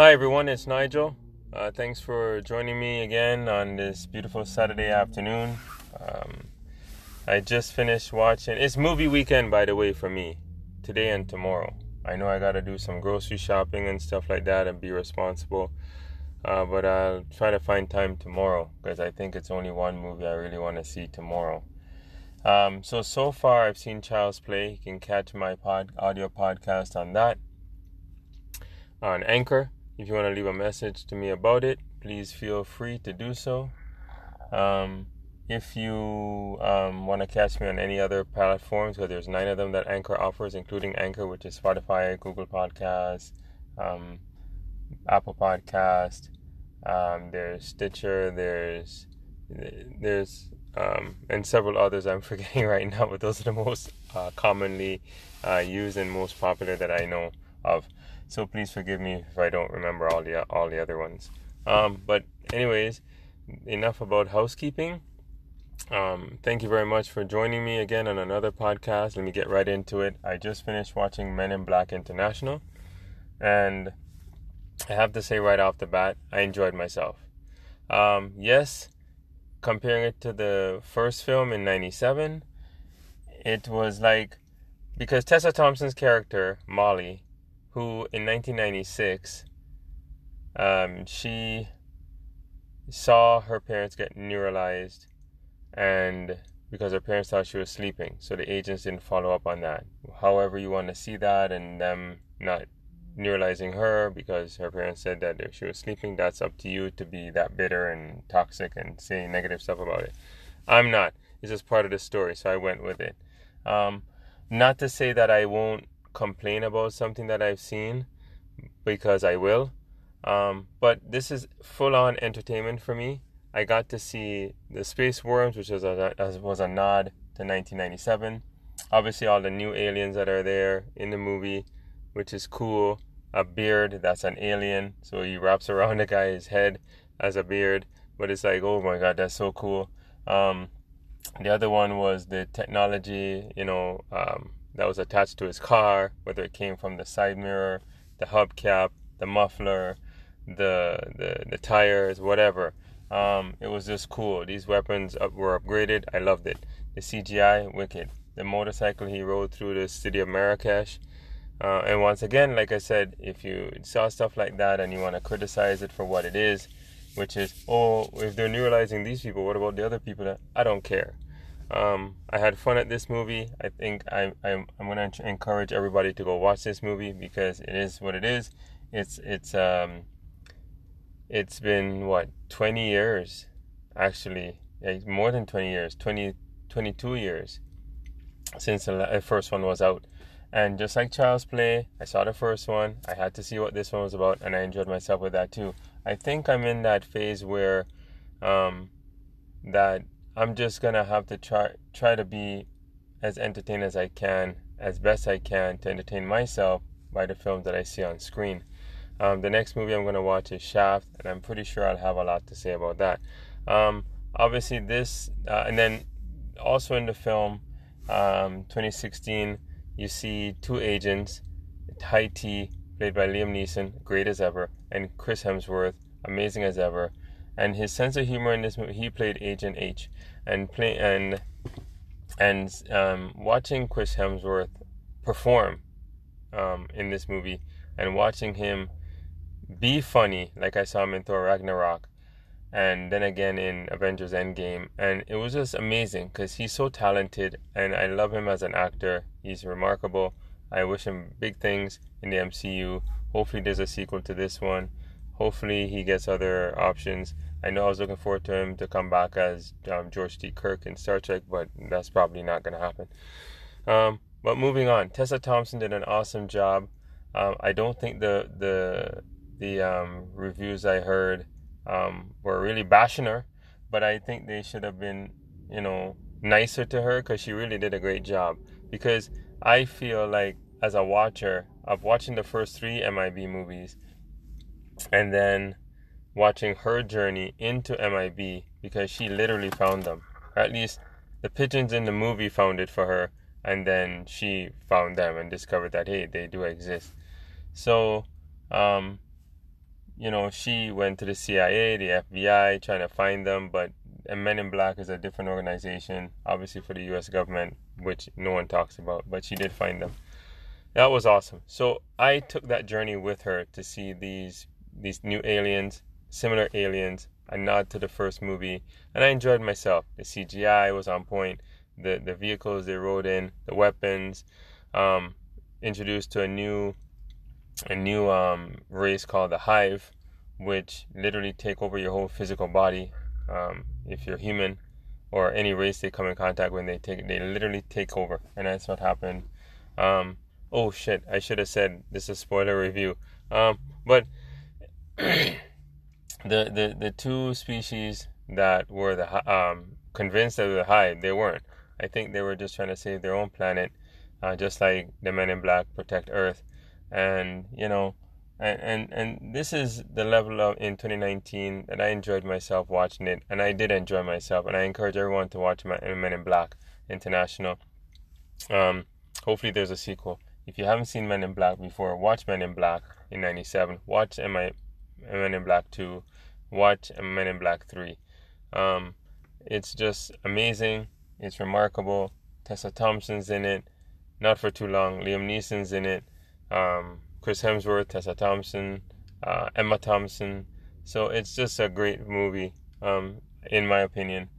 Hi everyone, it's Nigel. Uh, thanks for joining me again on this beautiful Saturday afternoon. Um, I just finished watching. It's movie weekend, by the way, for me, today and tomorrow. I know I gotta do some grocery shopping and stuff like that and be responsible. Uh, but I'll try to find time tomorrow because I think it's only one movie I really want to see tomorrow. Um, so so far I've seen Child's Play. You can catch my pod audio podcast on that on Anchor. If you want to leave a message to me about it, please feel free to do so. Um, if you um, want to catch me on any other platforms, because there's nine of them that Anchor offers, including Anchor, which is Spotify, Google Podcasts, um, Apple Podcast, um, there's Stitcher, there's there's um, and several others I'm forgetting right now, but those are the most uh, commonly uh, used and most popular that I know of. So please forgive me if I don't remember all the all the other ones. Um, but anyways, enough about housekeeping. Um, thank you very much for joining me again on another podcast. Let me get right into it. I just finished watching Men in Black International, and I have to say right off the bat, I enjoyed myself. Um, yes, comparing it to the first film in '97, it was like because Tessa Thompson's character Molly who in 1996 um, she saw her parents get neuralyzed and because her parents thought she was sleeping so the agents didn't follow up on that. However you want to see that and them not neuralyzing her because her parents said that if she was sleeping that's up to you to be that bitter and toxic and saying negative stuff about it. I'm not. It's just part of the story so i went with it. Um, not to say that i won't complain about something that I've seen because I will. Um, but this is full on entertainment for me. I got to see the Space Worms, which was a, was a nod to 1997. Obviously, all the new aliens that are there in the movie, which is cool. A beard, that's an alien. So he wraps around the guy's head as a beard. But it's like, oh my god, that's so cool. Um, the other one was the technology, you know, um, that was attached to his car, whether it came from the side mirror, the hubcap, the muffler, the the, the tires, whatever. Um, it was just cool. These weapons up, were upgraded. I loved it. The CGI, wicked. The motorcycle he rode through the city of Marrakesh. Uh, and once again, like I said, if you saw stuff like that and you want to criticize it for what it is, which is, oh, if they're neuralyzing these people, what about the other people? That I don't care. Um, I had fun at this movie. I think I, I'm, I'm going to encourage everybody to go watch this movie because it is what it is. It's it's um, it's been what 20 years, actually, yeah, more than 20 years, 20, 22 years since the first one was out. And just like Child's Play, I saw the first one. I had to see what this one was about, and I enjoyed myself with that too. I think I'm in that phase where um, that I'm just gonna have to try try to be as entertained as I can, as best I can to entertain myself by the films that I see on screen. Um, the next movie I'm gonna watch is Shaft, and I'm pretty sure I'll have a lot to say about that. Um, obviously, this uh, and then also in the film um, 2016, you see two agents, High T, played by Liam Neeson, great as ever, and Chris Hemsworth, amazing as ever and his sense of humor in this movie he played agent h. And play and and um, watching chris hemsworth perform um, in this movie and watching him be funny like i saw him in thor ragnarok and then again in avengers endgame and it was just amazing because he's so talented and i love him as an actor. He's remarkable. I wish him big things in the mcu hopefully there's a sequel to this one hopefully he gets other options I know I was looking forward to him to come back as um, George T. Kirk in Star Trek, but that's probably not going to happen. Um, but moving on, Tessa Thompson did an awesome job. Um, I don't think the the the um, reviews I heard um, were really bashing her, but I think they should have been, you know, nicer to her because she really did a great job. Because I feel like as a watcher of watching the first three MIB movies, and then watching her journey into MIB because she literally found them. Or at least the pigeons in the movie found it for her, and then she found them and discovered that hey, they do exist. So, um, you know, she went to the CIA, the FBI, trying to find them, but Men in Black is a different organization, obviously for the U.S. government, which no one talks about, but she did find them. That was awesome. So I took that journey with her to see these these new aliens, similar aliens. I nod to the first movie, and I enjoyed myself. The CGI was on point. The the vehicles they rode in, the weapons, um, introduced to a new a new um, race called the Hive, which literally take over your whole physical body. Um, if you're human or any race they come in contact with, they take they literally take over, and that's what happened. Um, oh shit! I should have said this is a spoiler review. Um, but the the the two species that were the um convinced that the hive, they weren't. I think they were just trying to save their own planet, uh, just like the Men in Black protect Earth, and you know and, and and this is the level of in 2019 that I enjoyed myself watching it, and I did enjoy myself, and I encourage everyone to watch Men in Black International. Um, hopefully, there's a sequel. If you haven't seen Men in Black before, watch Men in Black in '97. Watch MI, Men in Black 2. Watch Men in Black 3. Um, it's just amazing. It's remarkable. Tessa Thompson's in it. Not for too long. Liam Neeson's in it. Um, Chris Hemsworth, Tessa Thompson, uh, Emma Thompson. So it's just a great movie, um, in my opinion,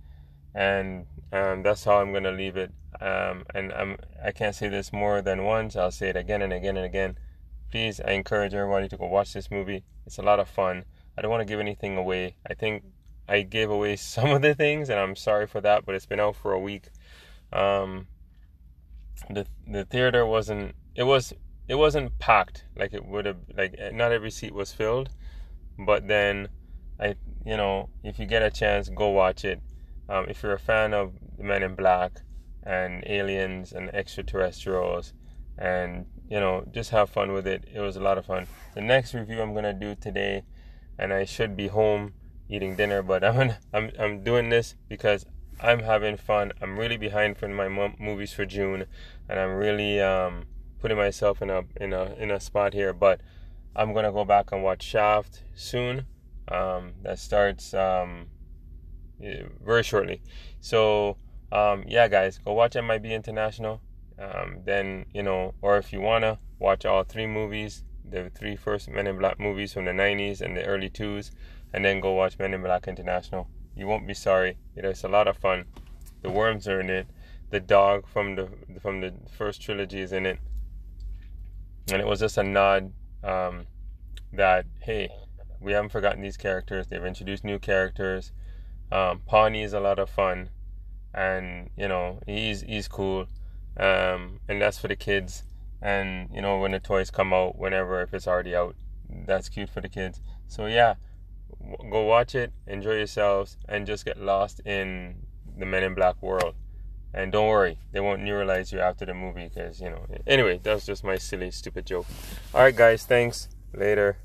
and um, that's how I'm gonna leave it. Um, and I'm I can't say this more than once. I'll say it again and again and again. Please, I encourage everybody to go watch this movie. It's a lot of fun. I don't want to give anything away. I think I gave away some of the things, and I'm sorry for that. But it's been out for a week. Um, the the theater wasn't. It was it wasn't packed like it would have like eh, not every seat was filled but then i you know if you get a chance go watch it um, if you're a fan of men in black and aliens and extraterrestrials and you know just have fun with it it was a lot of fun the next review i'm gonna do today and i should be home eating dinner but i'm i'm, I'm doing this because i'm having fun i'm really behind for my movies for june and i'm really um putting myself in a in a in a spot here, but I'm gonna go back and watch Shaft soon. Um, that starts um, very shortly. So um, yeah, guys, go watch MIB International. Um, then you know, or if you wanna watch all three movies, the three first Men in Black movies from the '90s and the early '2s, and then go watch Men in Black International. You won't be sorry. You know, It's a lot of fun. The worms are in it. The dog from the from the first trilogy is in it and it was just a nod um, that hey, we haven't forgotten these characters. They've introduced new characters. Um, Pawny is a lot of fun, and you know he's he's cool, um, and that's for the kids. And you know when the toys come out, whenever if it's already out, that's cute for the kids. So yeah, go watch it, enjoy yourselves, and just get lost in the Men in Black world. And don't worry, they won't neuralyze you after the movie because, you know. Anyway, that's just my silly, stupid joke. Alright, guys, thanks. Later.